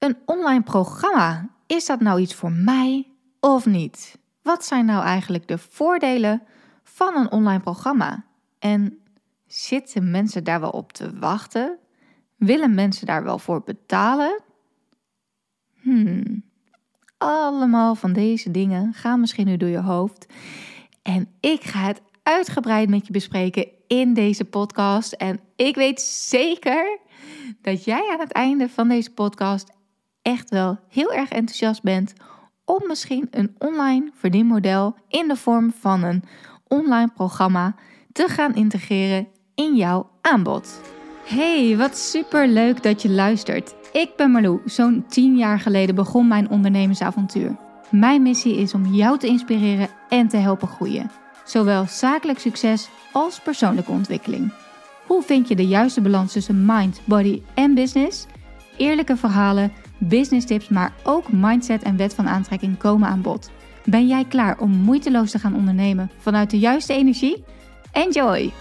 Een online programma, is dat nou iets voor mij of niet? Wat zijn nou eigenlijk de voordelen van een online programma? En zitten mensen daar wel op te wachten? Willen mensen daar wel voor betalen? Hmm. Allemaal van deze dingen gaan misschien nu door je hoofd. En ik ga het uitgebreid met je bespreken in deze podcast. En ik weet zeker dat jij aan het einde van deze podcast echt wel heel erg enthousiast bent om misschien een online verdienmodel in de vorm van een online programma te gaan integreren in jouw aanbod. Hey, wat super leuk dat je luistert. Ik ben Marlou. Zo'n 10 jaar geleden begon mijn ondernemersavontuur. Mijn missie is om jou te inspireren en te helpen groeien. Zowel zakelijk succes als persoonlijke ontwikkeling. Hoe vind je de juiste balans tussen mind, body en business? Eerlijke verhalen, business tips, maar ook mindset en wet van aantrekking komen aan bod. Ben jij klaar om moeiteloos te gaan ondernemen vanuit de juiste energie? Enjoy!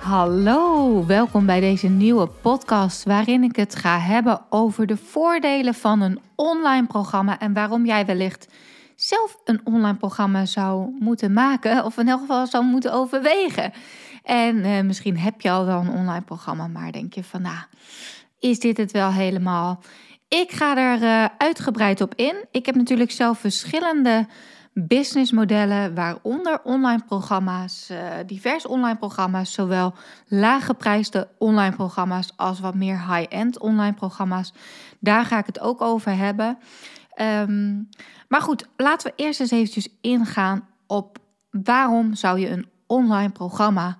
Hallo, welkom bij deze nieuwe podcast waarin ik het ga hebben over de voordelen van een online programma en waarom jij wellicht zelf een online programma zou moeten maken of in elk geval zou moeten overwegen. En eh, misschien heb je al wel een online programma, maar denk je van nou, is dit het wel helemaal? Ik ga er uh, uitgebreid op in. Ik heb natuurlijk zelf verschillende businessmodellen, waaronder online programma's, uh, diverse online programma's, zowel laaggeprijsde online programma's als wat meer high-end online programma's. Daar ga ik het ook over hebben. Um, maar goed, laten we eerst eens eventjes ingaan op waarom zou je een online programma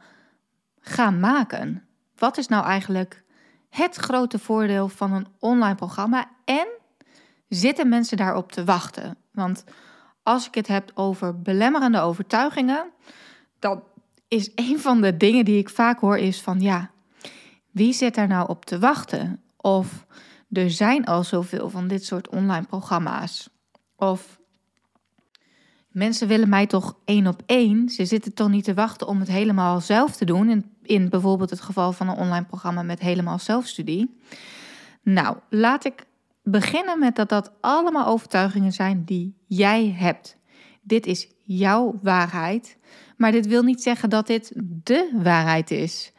gaan maken? Wat is nou eigenlijk het grote voordeel van een online programma en zitten mensen daarop te wachten? Want als ik het heb over belemmerende overtuigingen, dan is een van de dingen die ik vaak hoor is van ja, wie zit daar nou op te wachten? Of er zijn al zoveel van dit soort online programma's. Of mensen willen mij toch één op één. Ze zitten toch niet te wachten om het helemaal zelf te doen. In, bijvoorbeeld het geval van een online programma met helemaal zelfstudie. Nou, laat ik beginnen met dat dat allemaal overtuigingen zijn die jij hebt. Dit is jouw waarheid, maar dit wil niet zeggen dat dit de waarheid is.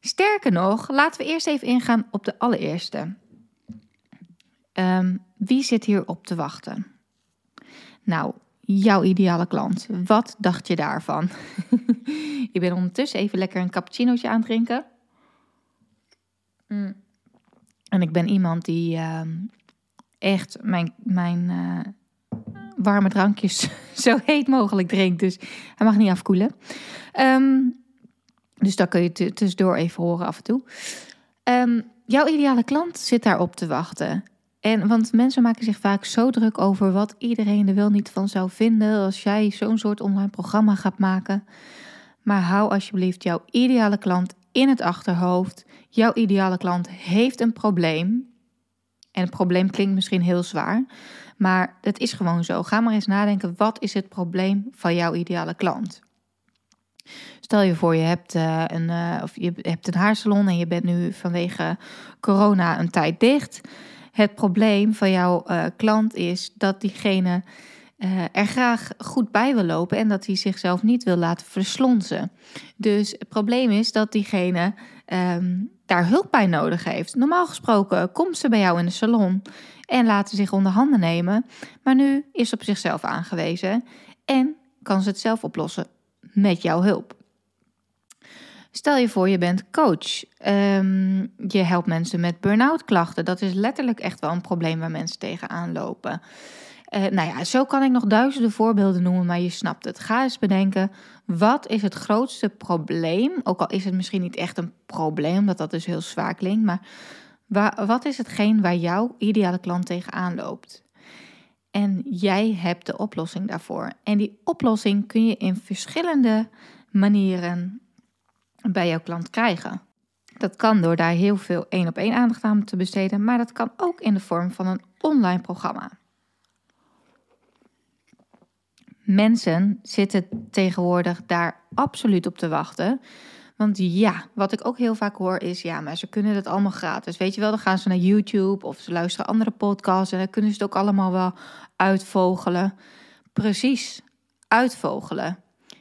Sterker nog, laten we eerst even ingaan op de allereerste. Um, wie zit hier op te wachten? Nou, jouw ideale klant. Wat dacht je daarvan? ik ben ondertussen even lekker een cappuccinootje aan het drinken. Mm. En ik ben iemand die uh, echt mijn, mijn uh, warme drankjes zo heet mogelijk drinkt. Dus hij mag niet afkoelen. Um, dus dat kun je tussendoor even horen af en toe. Um, jouw ideale klant zit daarop te wachten. En, want mensen maken zich vaak zo druk over wat iedereen er wel niet van zou vinden als jij zo'n soort online programma gaat maken. Maar hou alsjeblieft jouw ideale klant in het achterhoofd. Jouw ideale klant heeft een probleem. En het probleem klinkt misschien heel zwaar, maar het is gewoon zo. Ga maar eens nadenken, wat is het probleem van jouw ideale klant? Stel je voor, je hebt, uh, een, uh, of je hebt een haarsalon en je bent nu vanwege corona een tijd dicht. Het probleem van jouw uh, klant is dat diegene uh, er graag goed bij wil lopen en dat hij zichzelf niet wil laten verslonzen. Dus het probleem is dat diegene um, daar hulp bij nodig heeft. Normaal gesproken komt ze bij jou in de salon en laten zich onder handen nemen, maar nu is ze op zichzelf aangewezen en kan ze het zelf oplossen met jouw hulp. Stel je voor, je bent coach. Um, je helpt mensen met burn-out klachten. Dat is letterlijk echt wel een probleem waar mensen tegenaan lopen. Uh, nou ja, zo kan ik nog duizenden voorbeelden noemen, maar je snapt het. Ga eens bedenken, wat is het grootste probleem? Ook al is het misschien niet echt een probleem, omdat dat dus heel zwaar. Maar waar, wat is hetgeen waar jouw ideale klant tegenaan loopt? En jij hebt de oplossing daarvoor. En die oplossing kun je in verschillende manieren bij jouw klant krijgen. Dat kan door daar heel veel één op één aandacht aan te besteden, maar dat kan ook in de vorm van een online programma. Mensen zitten tegenwoordig daar absoluut op te wachten. Want ja, wat ik ook heel vaak hoor is, ja, maar ze kunnen het allemaal gratis. Weet je wel, dan gaan ze naar YouTube of ze luisteren andere podcasts en dan kunnen ze het ook allemaal wel uitvogelen. Precies, uitvogelen.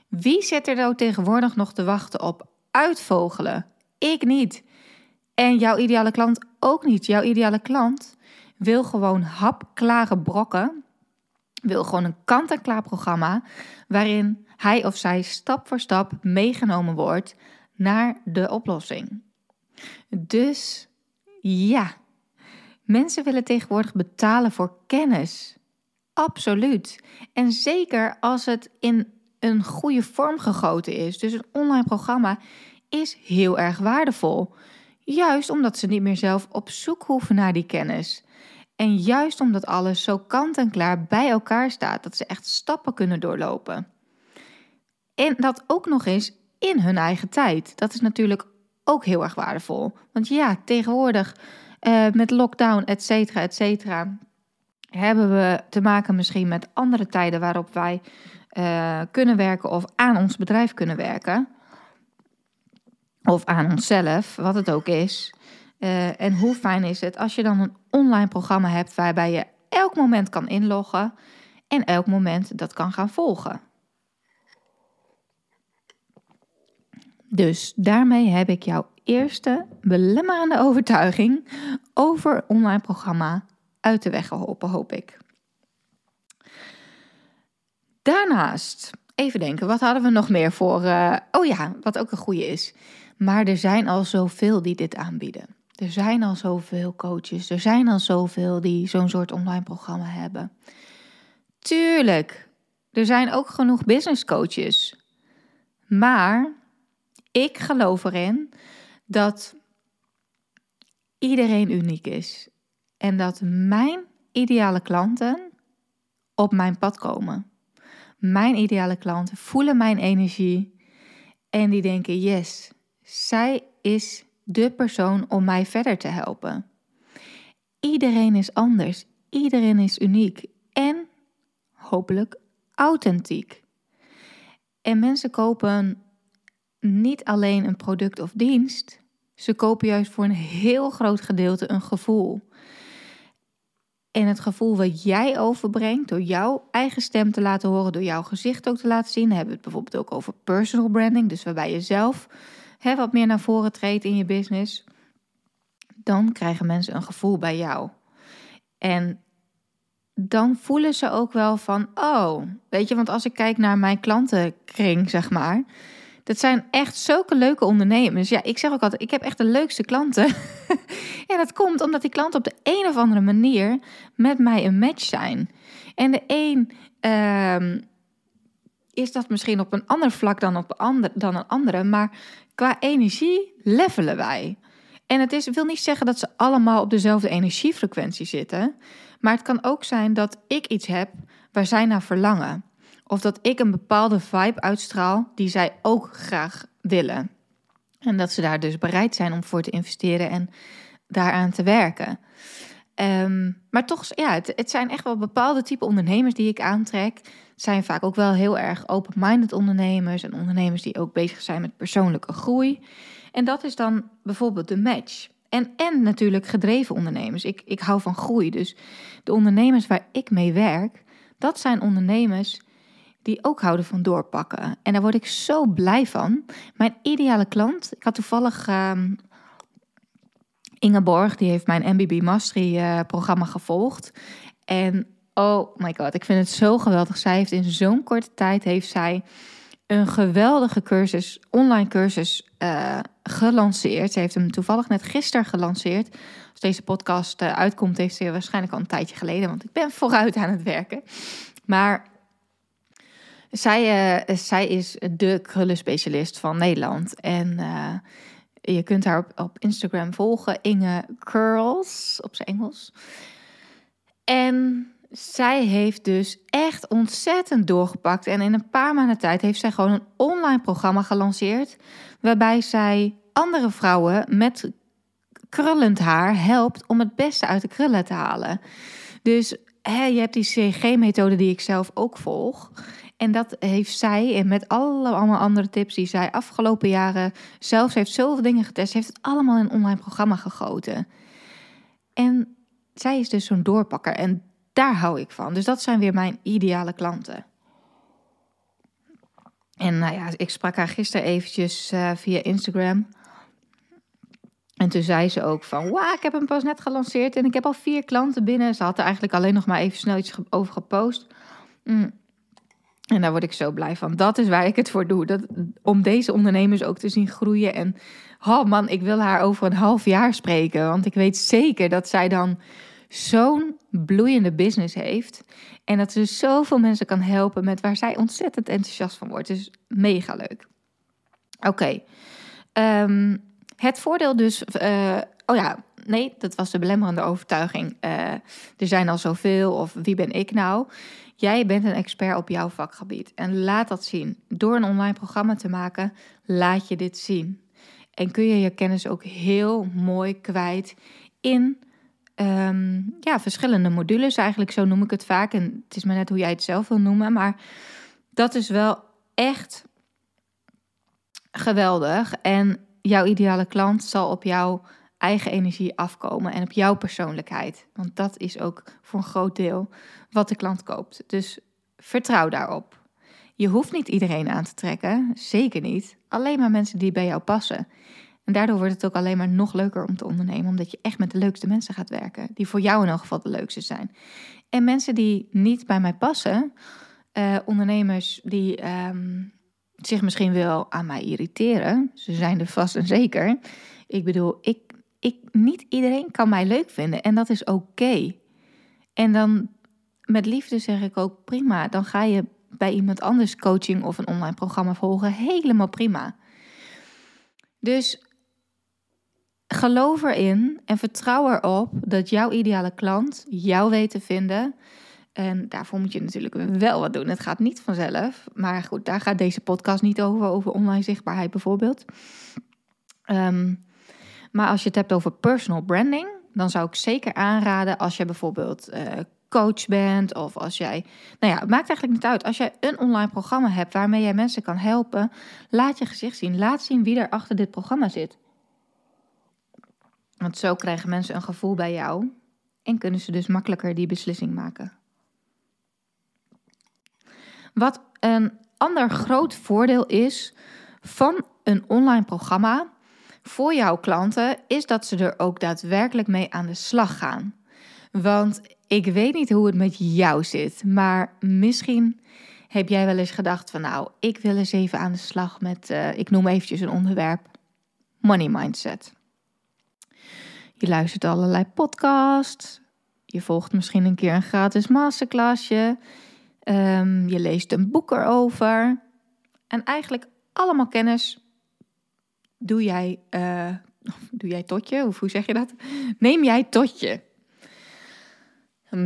Wie zit er nou tegenwoordig nog te wachten op uitvogelen? Ik niet. En jouw ideale klant ook niet. Jouw ideale klant wil gewoon hapklare brokken. Wil gewoon een kant-en-klaar programma waarin hij of zij stap voor stap meegenomen wordt naar de oplossing. Dus ja, mensen willen tegenwoordig betalen voor kennis. Absoluut. En zeker als het in een goede vorm gegoten is. Dus een online programma is heel erg waardevol. Juist omdat ze niet meer zelf op zoek hoeven naar die kennis. En juist omdat alles zo kant en klaar bij elkaar staat, dat ze echt stappen kunnen doorlopen. En dat ook nog eens in hun eigen tijd. Dat is natuurlijk ook heel erg waardevol. Want ja, tegenwoordig uh, met lockdown, et cetera, et cetera, hebben we te maken misschien met andere tijden waarop wij uh, kunnen werken of aan ons bedrijf kunnen werken. Of aan onszelf, wat het ook is. Uh, en hoe fijn is het als je dan een online programma hebt waarbij je elk moment kan inloggen en elk moment dat kan gaan volgen. Dus daarmee heb ik jouw eerste belemmerende overtuiging over online programma uit de weg geholpen, hoop ik. Daarnaast, even denken, wat hadden we nog meer voor. Uh, oh ja, wat ook een goede is. Maar er zijn al zoveel die dit aanbieden. Er zijn al zoveel coaches. Er zijn al zoveel die zo'n soort online programma hebben. Tuurlijk, er zijn ook genoeg business coaches. Maar ik geloof erin dat iedereen uniek is. En dat mijn ideale klanten op mijn pad komen. Mijn ideale klanten voelen mijn energie en die denken: yes, zij is de persoon om mij verder te helpen. Iedereen is anders, iedereen is uniek en hopelijk authentiek. En mensen kopen niet alleen een product of dienst, ze kopen juist voor een heel groot gedeelte een gevoel. En het gevoel wat jij overbrengt door jouw eigen stem te laten horen, door jouw gezicht ook te laten zien. Hebben we het bijvoorbeeld ook over personal branding, dus waarbij je zelf hè, wat meer naar voren treedt in je business. Dan krijgen mensen een gevoel bij jou. En dan voelen ze ook wel van, oh, weet je, want als ik kijk naar mijn klantenkring, zeg maar, dat zijn echt zulke leuke ondernemers. Ja, ik zeg ook altijd, ik heb echt de leukste klanten. en dat komt omdat die klanten op de een of andere manier met mij een match zijn. En de een uh, is dat misschien op een ander vlak dan, op ander, dan een andere, maar qua energie levelen wij. En het is, wil niet zeggen dat ze allemaal op dezelfde energiefrequentie zitten, maar het kan ook zijn dat ik iets heb waar zij naar verlangen. Of dat ik een bepaalde vibe uitstraal die zij ook graag willen. En dat ze daar dus bereid zijn om voor te investeren en daaraan te werken. Ehm, maar toch, ja, het, het, zijn echt wel bepaalde type ondernemers die ik aantrek. Zijn vaak ook wel heel erg open-minded ondernemers en ondernemers die ook bezig zijn met persoonlijke groei. En dat is dan bijvoorbeeld de match. En, en natuurlijk gedreven ondernemers. Ik, ik hou van groei. Dus de ondernemers waar ik mee werk, dat zijn ondernemers die ook houden van doorpakken. En daar word ik zo blij van. Mijn ideale klant, ik had toevallig uh, Ingeborg, die heeft mijn MBB Mastery uh, programma gevolgd. En oh my god, ik vind het zo geweldig. Zij heeft in zo'n korte tijd heeft zij een geweldige cursus, online cursus uh, gelanceerd. Ze heeft hem toevallig net gisteren gelanceerd. Als deze podcast uh, uitkomt, heeft ze waarschijnlijk al een tijdje geleden, want ik ben vooruit aan het werken. Maar zij, uh, zij is de krullenspecialist van Nederland. En uh, je kunt haar op, op Instagram volgen, Inge Curls, op zijn Engels. En zij heeft dus echt ontzettend doorgepakt. En in een paar maanden tijd heeft zij gewoon een online programma gelanceerd. Waarbij zij andere vrouwen met krullend haar helpt om het beste uit de krullen te halen. Dus hè, je hebt die CG-methode die ik zelf ook volg. En dat heeft zij, en met alle allemaal andere tips die zij afgelopen jaren zelfs heeft zoveel dingen getest, heeft het allemaal in een online programma gegoten. En zij is dus zo'n doorpakker en daar hou ik van. Dus dat zijn weer mijn ideale klanten. En nou ja, ik sprak haar gisteren eventjes uh, via Instagram. En toen zei ze ook van, wauw, ik heb hem pas net gelanceerd en ik heb al vier klanten binnen. Ze had er eigenlijk alleen nog maar even snel iets over gepost. Mm. En daar word ik zo blij van. Dat is waar ik het voor doe. Dat, om deze ondernemers ook te zien groeien. En oh man, ik wil haar over een half jaar spreken. Want ik weet zeker dat zij dan zo'n bloeiende business heeft. En dat ze zoveel mensen kan helpen met waar zij ontzettend enthousiast van wordt. Dus mega leuk. Oké. Ehm, het voordeel dus. Uh, oh ja, nee, dat was de belemmerende overtuiging. Uh, er zijn al zoveel, of wie ben ik nou? Jij bent een expert op jouw vakgebied. En laat dat zien. Door een online programma te maken, laat je dit zien. En kun je je kennis ook heel mooi kwijt in Ehm, ja, verschillende modules. Eigenlijk zo noem ik het vaak. En het is maar net hoe jij het zelf wil noemen. Maar dat is wel echt geweldig. En jouw ideale klant zal op jouw eigen energie afkomen en op jouw persoonlijkheid. Want dat is ook voor een groot deel wat de klant koopt. Dus vertrouw daarop. Je hoeft niet iedereen aan te trekken, zeker niet. Alleen maar mensen die bij jou passen. En daardoor wordt het ook alleen maar nog leuker om te ondernemen, omdat je echt met de leukste mensen gaat werken, die voor jou in elk geval de leukste zijn. En mensen die niet bij mij passen, uh, ondernemers die um, zich misschien wel aan mij irriteren, ze zijn er vast en zeker. Ik bedoel, ik, ik, niet iedereen kan mij leuk vinden en dat is oké. En dan met liefde zeg ik ook prima, dan ga je bij iemand anders coaching of een online programma volgen, helemaal prima. Dus geloof erin en vertrouw erop dat jouw ideale klant jou weet te vinden. En daarvoor moet je natuurlijk wel wat doen. Het gaat niet vanzelf. Maar goed, daar gaat deze podcast niet over, over online zichtbaarheid bijvoorbeeld. Ehm, maar als je het hebt over personal branding, dan zou ik zeker aanraden als je bijvoorbeeld uh, coach bent of als jij, nou ja, het maakt eigenlijk niet uit. Als jij een online programma hebt waarmee jij mensen kan helpen, laat je gezicht zien. Laat zien wie er achter dit programma zit. Want zo krijgen mensen een gevoel bij jou en kunnen ze dus makkelijker die beslissing maken. Wat een ander groot voordeel is van een online programma voor jouw klanten, is dat ze er ook daadwerkelijk mee aan de slag gaan. Want ik weet niet hoe het met jou zit, maar misschien heb jij wel eens gedacht van nou, ik wil eens even aan de slag met, uh, ik noem eventjes een onderwerp, money mindset. Je luistert allerlei podcasts. Je volgt misschien een keer een gratis masterclassje. Um, je leest een boek erover. En eigenlijk allemaal kennis doe jij, uh, doe jij tot je, of hoe zeg je dat? Neem jij tot je.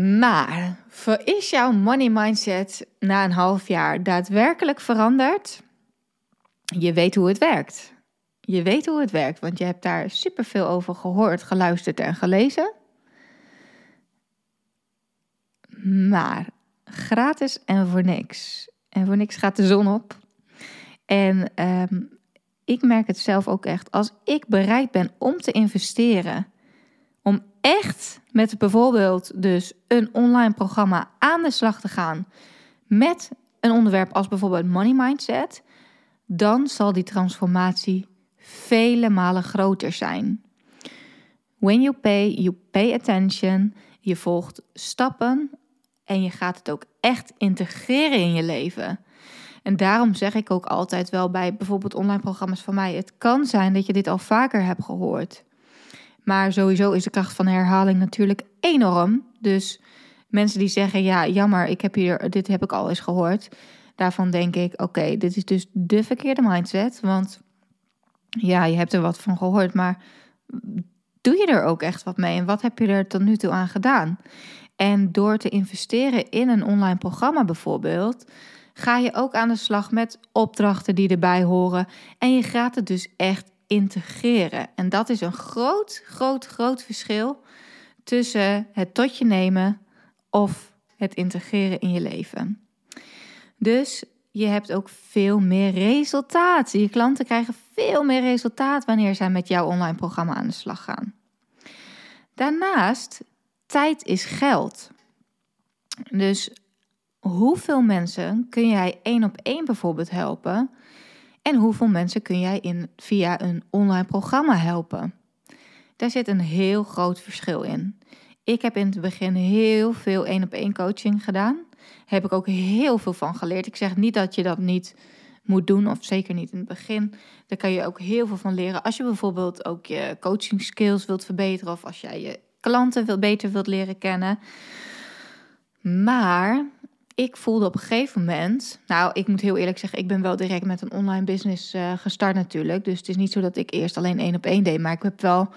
Maar is jouw money mindset na een half jaar daadwerkelijk veranderd? Je weet hoe het werkt. Je weet hoe het werkt, want je hebt daar superveel over gehoord, geluisterd en gelezen. Maar gratis en voor niks. En voor niks gaat de zon op. En ehm, ik merk het zelf ook echt. Als ik bereid ben om te investeren, om echt met bijvoorbeeld dus een online programma aan de slag te gaan met een onderwerp als bijvoorbeeld money mindset, dan zal die transformatie vele malen groter zijn. When you pay, you pay attention. Je volgt stappen en je gaat het ook echt integreren in je leven. En daarom zeg ik ook altijd wel bij bijvoorbeeld online programma's van mij: het kan zijn dat je dit al vaker hebt gehoord. Maar sowieso is de kracht van herhaling natuurlijk enorm. Dus mensen die zeggen: ja, jammer, ik heb hier, dit heb ik al eens gehoord. Daarvan denk ik: oké, dit is dus de verkeerde mindset. Want ja, je hebt er wat van gehoord, maar doe je er ook echt wat mee? En wat heb je er tot nu toe aan gedaan? En door te investeren in een online programma bijvoorbeeld, ga je ook aan de slag met opdrachten die erbij horen. En je gaat het dus echt integreren. En dat is een groot, groot, groot verschil tussen het tot je nemen of het integreren in je leven. Dus je hebt ook veel meer resultaat. Je klanten krijgen veel meer resultaat wanneer zij met jouw online programma aan de slag gaan. Daarnaast, tijd is geld. Dus hoeveel mensen kun jij één op één bijvoorbeeld helpen? En hoeveel mensen kun jij in, via een online programma helpen? Daar zit een heel groot verschil in. Ik heb in het begin heel veel één op één coaching gedaan. Heb ik ook heel veel van geleerd. Ik zeg niet dat je dat niet moet doen, of zeker niet in het begin. Daar kan je ook heel veel van leren. Als je bijvoorbeeld ook je coaching skills wilt verbeteren, of als jij je klanten beter wilt leren kennen. Maar ik voelde op een gegeven moment, nou, ik moet heel eerlijk zeggen, ik ben wel direct met een online business uh, gestart natuurlijk. Dus het is niet zo dat ik eerst alleen één op één deed, maar ik heb wel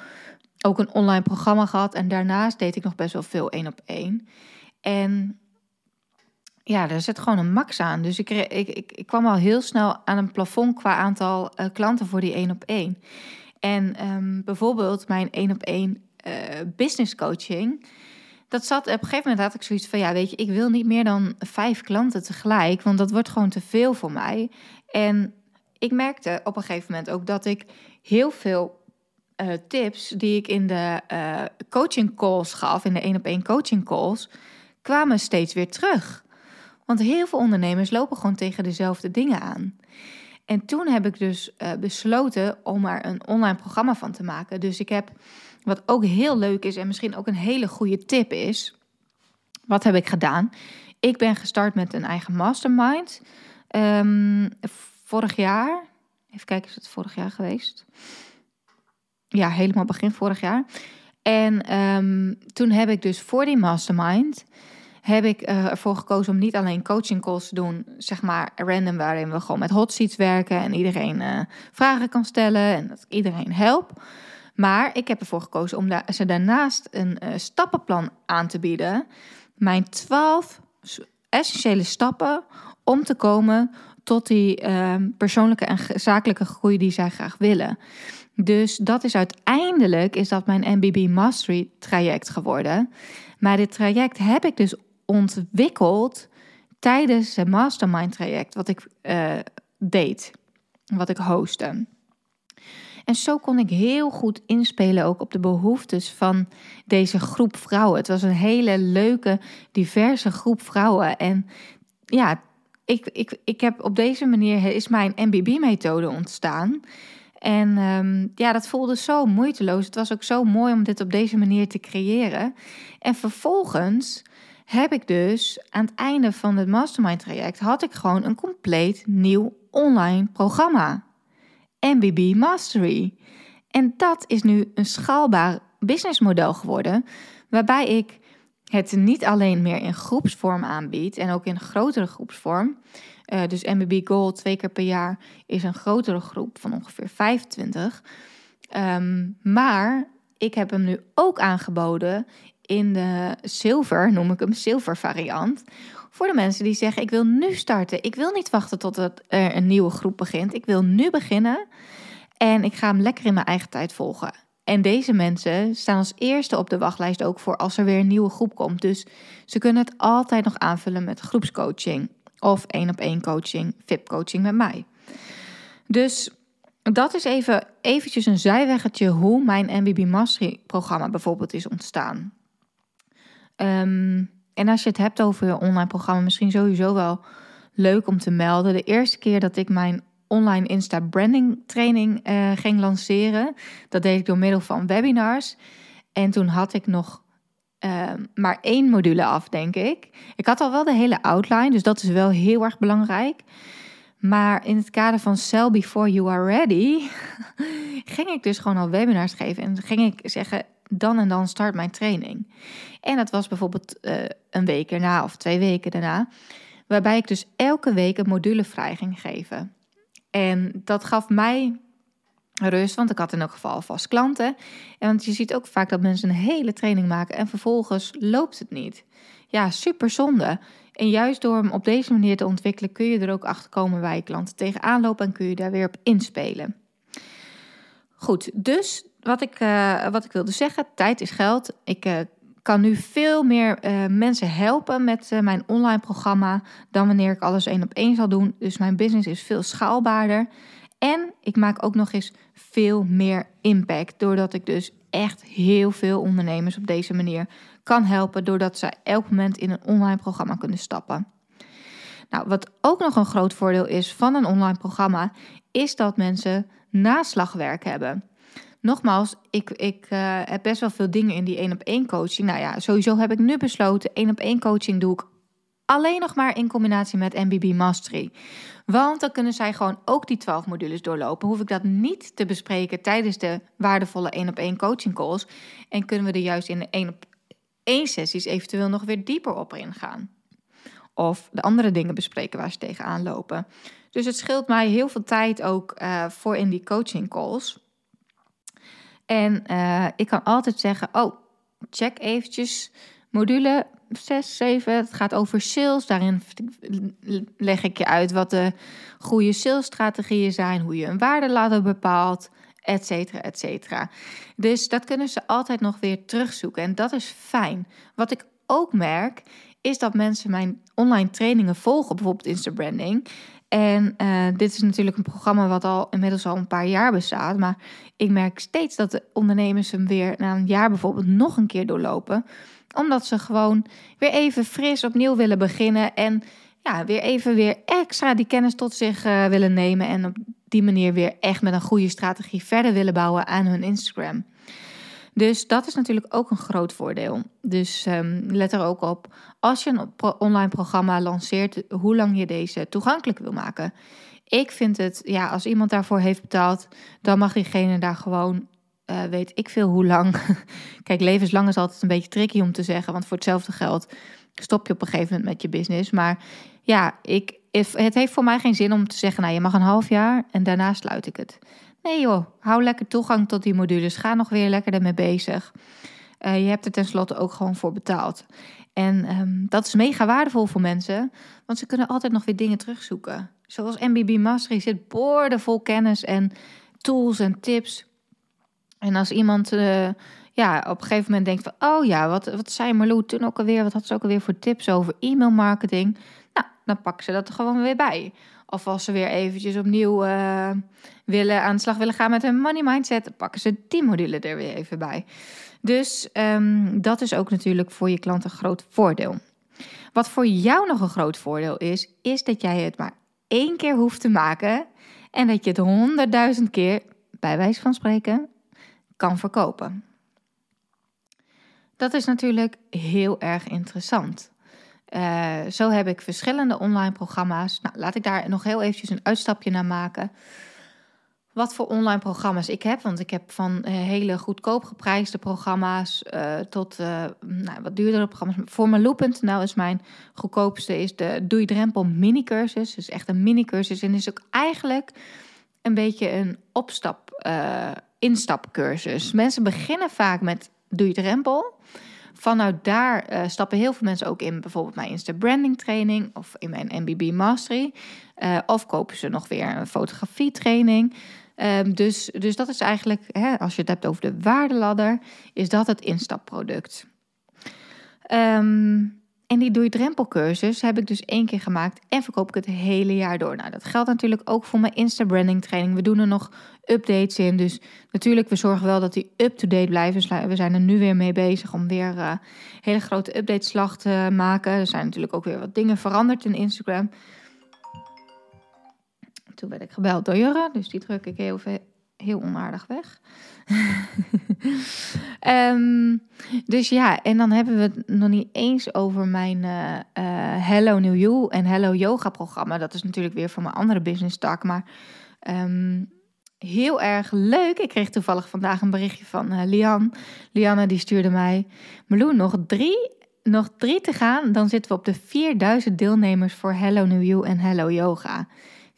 ook een online programma gehad en daarnaast deed ik nog best wel veel één op één. En ja, er zit gewoon een max aan. Dus ik, ik, ik, ik kwam al heel snel aan een plafond qua aantal uh, klanten voor die één op één. En um, bijvoorbeeld mijn één op één uh, business coaching dat zat op een gegeven moment had ik zoiets van ja, weet je, ik wil niet meer dan vijf klanten tegelijk, want dat wordt gewoon te veel voor mij. En ik merkte op een gegeven moment ook dat ik heel veel uh, tips die ik in de uh, coaching calls gaf, in de één op één coaching calls, kwamen steeds weer terug. Want heel veel ondernemers lopen gewoon tegen dezelfde dingen aan. En toen heb ik dus uh, besloten om er een online programma van te maken. Dus ik heb wat ook heel leuk is en misschien ook een hele goede tip is. Wat heb ik gedaan? Ik ben gestart met een eigen mastermind. Um, vorig jaar. Even kijken, is het vorig jaar geweest? Ja, helemaal begin vorig jaar. En um, toen heb ik dus voor die mastermind heb ik uh, ervoor gekozen om niet alleen coaching calls te doen, zeg maar random, waarin we gewoon met hot seats werken en iedereen uh, vragen kan stellen en dat iedereen helpt. Maar ik heb ervoor gekozen om daar, ze daarnaast een uh, stappenplan aan te bieden. Mijn twaalf essentiële stappen om te komen tot die uh, persoonlijke en zakelijke groei die zij graag willen. Dus dat is uiteindelijk is dat mijn MBB Mastery traject geworden. Maar dit traject heb ik dus ontwikkeld tijdens het mastermind traject wat ik uh, deed, wat ik hostte. En zo kon ik heel goed inspelen ook op de behoeftes van deze groep vrouwen. Het was een hele leuke, diverse groep vrouwen. En ja, ik, ik, ik heb op deze manier is mijn MBB-methode ontstaan. En um, ja, dat voelde zo moeiteloos. Het was ook zo mooi om dit op deze manier te creëren. En vervolgens heb ik dus aan het einde van het mastermind traject had ik gewoon een compleet nieuw online programma. MBB Mastery. En dat is nu een schaalbaar businessmodel geworden, waarbij ik het niet alleen meer in groepsvorm aanbied en ook in grotere groepsvorm. Uh, dus MBB Gold twee keer per jaar is een grotere groep van ongeveer 25. Um, maar ik heb hem nu ook aangeboden in de zilver, noem ik hem zilver variant. Voor de mensen die zeggen: Ik wil nu starten. Ik wil niet wachten tot er een nieuwe groep begint. Ik wil nu beginnen. En ik ga hem lekker in mijn eigen tijd volgen. En deze mensen staan als eerste op de wachtlijst ook voor als er weer een nieuwe groep komt. Dus ze kunnen het altijd nog aanvullen met groepscoaching of één op één coaching, VIP coaching met mij. Dus dat is even eventjes een zijweggetje hoe mijn MBB Mastery programma bijvoorbeeld is ontstaan. Um, en als je het hebt over je online programma, misschien sowieso wel leuk om te melden. De eerste keer dat ik mijn online Insta branding training uh, ging lanceren, dat deed ik door middel van webinars. En toen had ik nog uh, maar één module af, denk ik. Ik had al wel de hele outline, dus dat is wel heel erg belangrijk. Maar in het kader van Sell Before You Are Ready ging ik dus gewoon al webinars geven. En ging ik zeggen, dan en dan start mijn training. En dat was bijvoorbeeld uh, een week erna of twee weken daarna. Waarbij ik dus elke week een module vrij ging geven. En dat gaf mij rust, want ik had in elk geval vast klanten. En want je ziet ook vaak dat mensen een hele training maken en vervolgens loopt het niet. Ja, super zonde. En juist door hem op deze manier te ontwikkelen, kun je er ook achter komen waar je klanten tegenaan lopen en kun je daar weer op inspelen. Goed, dus wat ik, uh, wat ik wilde zeggen, tijd is geld. Ik uh, kan nu veel meer uh, mensen helpen met mijn online programma dan wanneer ik alles één op één zal doen. Dus mijn business is veel schaalbaarder. En ik maak ook nog eens veel meer impact. Doordat ik dus echt heel veel ondernemers op deze manier kan helpen. Doordat zij elk moment in een online programma kunnen stappen. Nou, wat ook nog een groot voordeel is van een online programma, is dat mensen naslagwerk hebben. Nogmaals, ik, ik uh, heb best wel veel dingen in die één op één coaching. Nou ja, sowieso heb ik nu besloten, één op één coaching doe ik alleen nog maar in combinatie met MBB Mastery. Want dan kunnen zij gewoon ook die 12 modules doorlopen. Hoef ik dat niet te bespreken tijdens de waardevolle één op één coaching calls. En kunnen we er juist in de één op één sessies eventueel nog weer dieper op ingaan. Of de andere dingen bespreken waar ze tegenaan lopen. Dus het scheelt mij heel veel tijd ook uh, voor in die coaching calls. En uh, ik kan altijd zeggen: Oh, check eventjes module 6, 7. Het gaat over sales. Daarin leg ik je uit wat de goede salesstrategieën zijn, hoe je een waardeladder bepaalt, et cetera, et cetera. Dus dat kunnen ze altijd nog weer terugzoeken. En dat is fijn. Wat ik ook merk, is dat mensen mijn online trainingen volgen, bijvoorbeeld Instabranding. En uh, dit is natuurlijk een programma wat al inmiddels al een paar jaar bestaat. Maar ik merk steeds dat de ondernemers hem weer na een jaar bijvoorbeeld nog een keer doorlopen. Omdat ze gewoon weer even fris opnieuw willen beginnen. En ja, weer even weer extra die kennis tot zich uh, willen nemen. En op die manier weer echt met een goede strategie verder willen bouwen aan hun Instagram. Dus dat is natuurlijk ook een groot voordeel. Dus um, let er ook op als je een online programma lanceert, hoe lang je deze toegankelijk wil maken. Ik vind het, ja, als iemand daarvoor heeft betaald, dan mag diegene daar gewoon, uh, weet ik veel hoe lang. Kijk, levenslang is altijd een beetje tricky om te zeggen, want voor hetzelfde geld stop je op een gegeven moment met je business. Maar ja, ik, het heeft voor mij geen zin om te zeggen, nou je mag een half jaar en daarna sluit ik het. Nee joh, hou lekker toegang tot die modules. Ga nog weer lekker ermee bezig. Uh, je hebt er tenslotte ook gewoon voor betaald. En um, dat is mega waardevol voor mensen, want ze kunnen altijd nog weer dingen terugzoeken. Zoals MBB Mastery zit boordevol kennis en tools en tips. En als iemand uh, ja, op een gegeven moment denkt van... oh ja, wat, wat zei Marlou toen ook alweer? Wat had ze ook alweer voor tips over e-mail marketing? Nou, dan pakken ze dat er gewoon weer bij. Of als ze weer eventjes opnieuw uh, willen, aan de slag willen gaan met hun money mindset, pakken ze die module er weer even bij. Dus um, dat is ook natuurlijk voor je klant een groot voordeel. Wat voor jou nog een groot voordeel is, is dat jij het maar één keer hoeft te maken en dat je het honderdduizend keer, bij wijze van spreken, kan verkopen. Dat is natuurlijk heel erg interessant. Uh, zo heb ik verschillende online programma's. Nou, laat ik daar nog heel eventjes een uitstapje naar maken. Wat voor online programma's ik heb. Want ik heb van uh, hele goedkoop geprijsde programma's uh, tot nou, wat duurdere programma's. Voor Malou.nl is mijn goedkoopste is de Doei Drempel mini cursus. Dus echt een mini cursus. En is ook eigenlijk een beetje een opstap, instapcursus. Mensen beginnen vaak met Doei Drempel. Vanuit daar uh, stappen heel veel mensen ook in bijvoorbeeld mijn Insta Branding training of in mijn MBB Mastery. Uh, of kopen ze nog weer een fotografie training. Um, dus, dus dat is eigenlijk, hè, als je het hebt over de waardeladder, is dat het instapproduct. Um, die doe je drempelcursus heb ik dus één keer gemaakt en verkoop ik het hele jaar door. Nou, dat geldt natuurlijk ook voor mijn Insta branding training. We doen er nog updates in. Dus natuurlijk, we zorgen wel dat die up-to-date blijven. We zijn er nu weer mee bezig om weer uh, hele grote updateslag te maken. Er zijn natuurlijk ook weer wat dingen veranderd in Instagram. Toen werd ik gebeld door Jurre, dus die druk ik heel, heel onaardig weg. um, dus ja, en dan hebben we het nog niet eens over mijn uh, Hello New You en Hello Yoga programma. Dat is natuurlijk weer van mijn andere business tak, maar um, heel erg leuk. Ik kreeg toevallig vandaag een berichtje van uh, Lian. Lianne die stuurde mij, Meloen, nog drie, nog drie te gaan. Dan zitten we op de 4000 deelnemers voor Hello New You en Hello Yoga.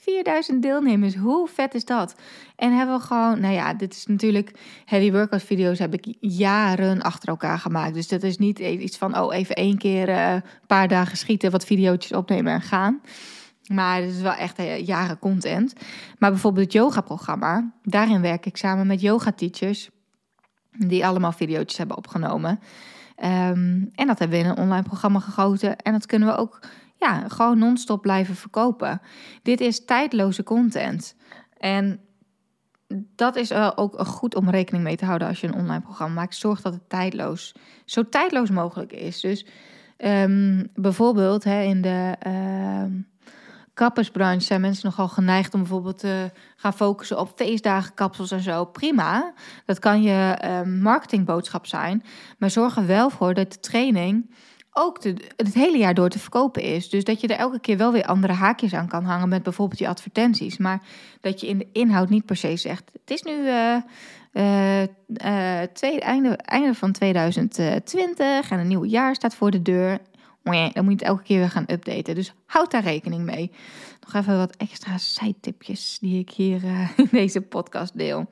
4000 deelnemers, hoe vet is dat? En hebben we gewoon, nou ja, dit is natuurlijk, heavy workout video's heb ik jaren achter elkaar gemaakt. Dus dat is niet iets van, oh, even één keer uh, een paar dagen schieten, wat video's opnemen en gaan. Maar het is wel echt uh, jaren content. Maar bijvoorbeeld het yoga-programma, daarin werk ik samen met yoga-teachers, die allemaal video's hebben opgenomen. Ehm, en dat hebben we in een online programma gegoten. En dat kunnen we ook ja, gewoon non-stop blijven verkopen. Dit is tijdloze content. En dat is ook goed om rekening mee te houden als je een online programma maakt. Zorg dat het tijdloos, zo tijdloos mogelijk is. Dus um, bijvoorbeeld hè, in de uh, kappersbranche zijn mensen nogal geneigd om bijvoorbeeld te gaan focussen op feestdagen, kapsels en zo. Prima, dat kan je uh, marketingboodschap zijn. Maar zorg er wel voor dat de training ook het hele jaar door te verkopen is. Dus dat je er elke keer wel weer andere haakjes aan kan hangen met bijvoorbeeld je advertenties. Maar dat je in de inhoud niet per se zegt: het is nu uh, uh, tweede, einde, einde van 2020 en een nieuw jaar staat voor de deur. Dan moet je het elke keer weer gaan updaten. Dus houd daar rekening mee. Nog even wat extra zijtipjes die ik hier in deze podcast deel.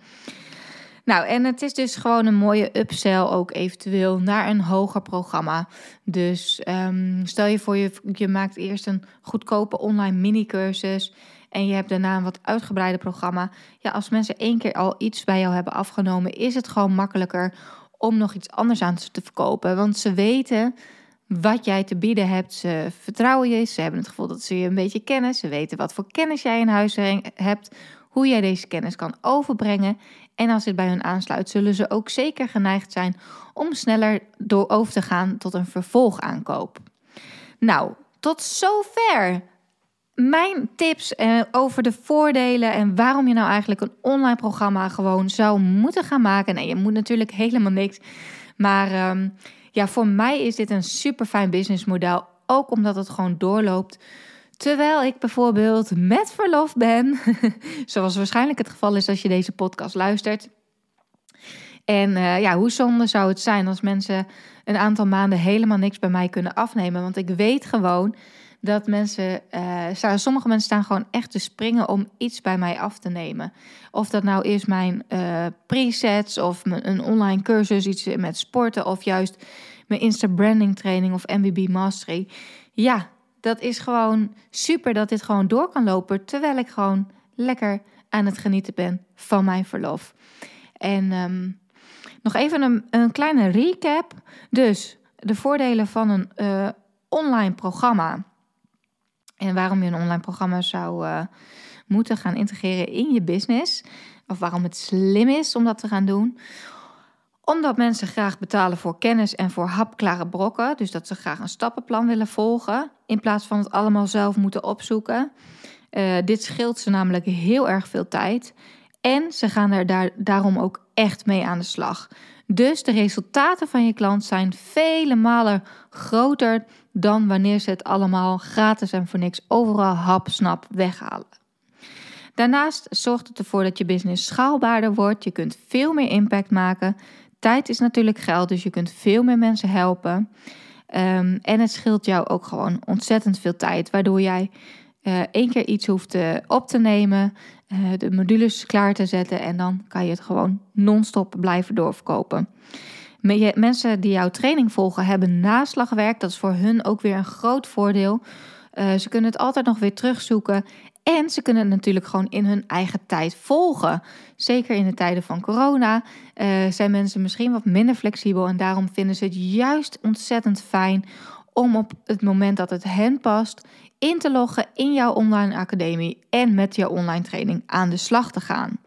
Nou, en het is dus gewoon een mooie upsell ook eventueel naar een hoger programma. Dus um, stel je voor, je, je maakt eerst een goedkope online mini-cursus en je hebt daarna een wat uitgebreide programma. Ja, als mensen één keer al iets bij jou hebben afgenomen, is het gewoon makkelijker om nog iets anders aan te verkopen. Want ze weten wat jij te bieden hebt. Ze vertrouwen je, ze hebben het gevoel dat ze je een beetje kennen. Ze weten wat voor kennis jij in huis hebt, hoe jij deze kennis kan overbrengen. En als dit bij hun aansluit, zullen ze ook zeker geneigd zijn om sneller door over te gaan tot een vervolgaankoop. Nou, tot zover mijn tips eh, over de voordelen en waarom je nou eigenlijk een online programma gewoon zou moeten gaan maken. Nee, je moet natuurlijk helemaal niks. Maar ehm, ja, voor mij is dit een super fijn businessmodel. Ook omdat het gewoon doorloopt Terwijl ik bijvoorbeeld met verlof ben, zoals waarschijnlijk het geval is als je deze podcast luistert. En uh, ja, hoe zonde zou het zijn als mensen een aantal maanden helemaal niks bij mij kunnen afnemen? Want ik weet gewoon dat mensen, uh, sommige mensen staan gewoon echt te springen om iets bij mij af te nemen. Of dat nou is mijn uh, presets of een online cursus, iets met sporten of juist mijn Insta branding training of MBB mastery. Ja, dat is gewoon super dat dit gewoon door kan lopen. Terwijl ik gewoon lekker aan het genieten ben van mijn verlof. En ehm, nog even een, een, kleine recap. Dus de voordelen van een uh, online programma. En waarom je een online programma zou uh, moeten gaan integreren in je business. Of waarom het slim is om dat te gaan doen omdat mensen graag betalen voor kennis en voor hapklare brokken. Dus dat ze graag een stappenplan willen volgen. In plaats van het allemaal zelf moeten opzoeken. Uh, dit scheelt ze namelijk heel erg veel tijd. En ze gaan er daar, daarom ook echt mee aan de slag. Dus de resultaten van je klant zijn vele malen groter dan wanneer ze het allemaal gratis en voor niks overal hapsnap weghalen. Daarnaast zorgt het ervoor dat je business schaalbaarder wordt. Je kunt veel meer impact maken. Tijd is natuurlijk geld, dus je kunt veel meer mensen helpen. Ehm, en het scheelt jou ook gewoon ontzettend veel tijd, waardoor jij uh, één keer iets hoeft uh, op te nemen, uh, de modules klaar te zetten en dan kan je het gewoon non-stop blijven doorverkopen. Mensen die jouw training volgen hebben naslagwerk, dat is voor hun ook weer een groot voordeel. ze kunnen het altijd nog weer terugzoeken en ze kunnen het natuurlijk gewoon in hun eigen tijd volgen. Zeker in de tijden van corona uh, zijn mensen misschien wat minder flexibel. En daarom vinden ze het juist ontzettend fijn om op het moment dat het hen past in te loggen in jouw online academie en met jouw online training aan de slag te gaan.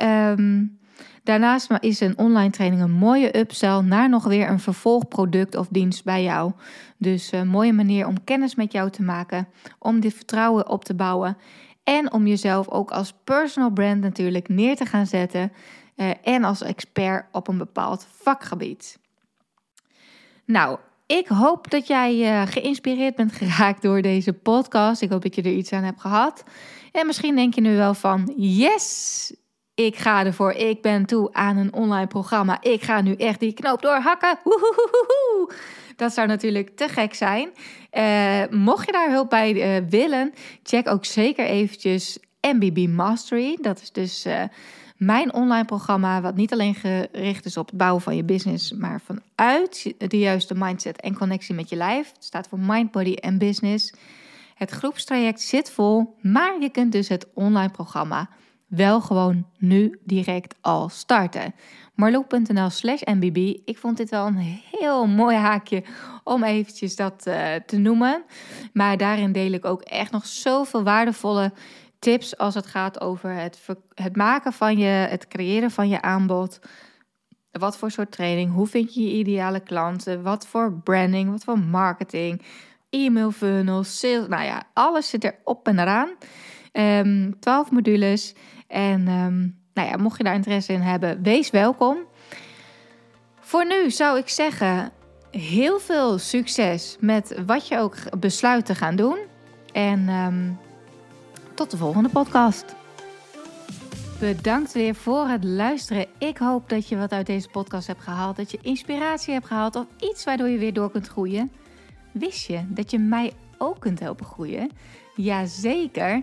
Um, Daarnaast is een online training een mooie upsell naar nog weer een vervolgproduct of dienst bij jou. Dus een mooie manier om kennis met jou te maken, om dit vertrouwen op te bouwen en om jezelf ook als personal brand natuurlijk neer te gaan zetten eh, en als expert op een bepaald vakgebied. Nou, ik hoop dat jij uh, geïnspireerd bent geraakt door deze podcast. Ik hoop dat je er iets aan hebt gehad. En misschien denk je nu wel van: yes, ik ga ervoor. Ik ben toe aan een online programma. Ik ga nu echt die knoop doorhakken. Woehoehoehoe. Dat zou natuurlijk te gek zijn. Uh, mocht je daar hulp bij uh, willen, check ook zeker eventjes MBB Mastery. Dat is dus uh, mijn online programma, wat niet alleen gericht is op het bouwen van je business, maar vanuit de juiste mindset en connectie met je lijf. Het staat voor Mind, Body en Business. Het groepstraject zit vol, maar je kunt dus het online programma wel gewoon nu direct al starten. Marloek.nl slash mbb. Ik vond dit wel een heel mooi haakje om eventjes dat uh, te noemen. Maar daarin deel ik ook echt nog zoveel waardevolle tips als het gaat over het, het maken van je, het creëren van je aanbod. Wat voor soort training? Hoe vind je je ideale klanten? Wat voor branding? Wat voor marketing? E-mail funnels, sales. Nou ja, alles zit er op en eraan. Um, 12 modules. En um, nou ja, mocht je daar interesse in hebben, wees welkom. Voor nu zou ik zeggen, heel veel succes met wat je ook besluit te gaan doen. En um, tot de volgende podcast. Bedankt weer voor het luisteren. Ik hoop dat je wat uit deze podcast hebt gehaald. Dat je inspiratie hebt gehaald of iets waardoor je weer door kunt groeien. Wist je dat je mij ook kunt helpen groeien? Jazeker.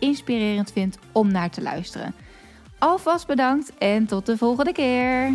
inspirerend vindt om naar te luisteren. Alvast bedankt en tot de volgende keer.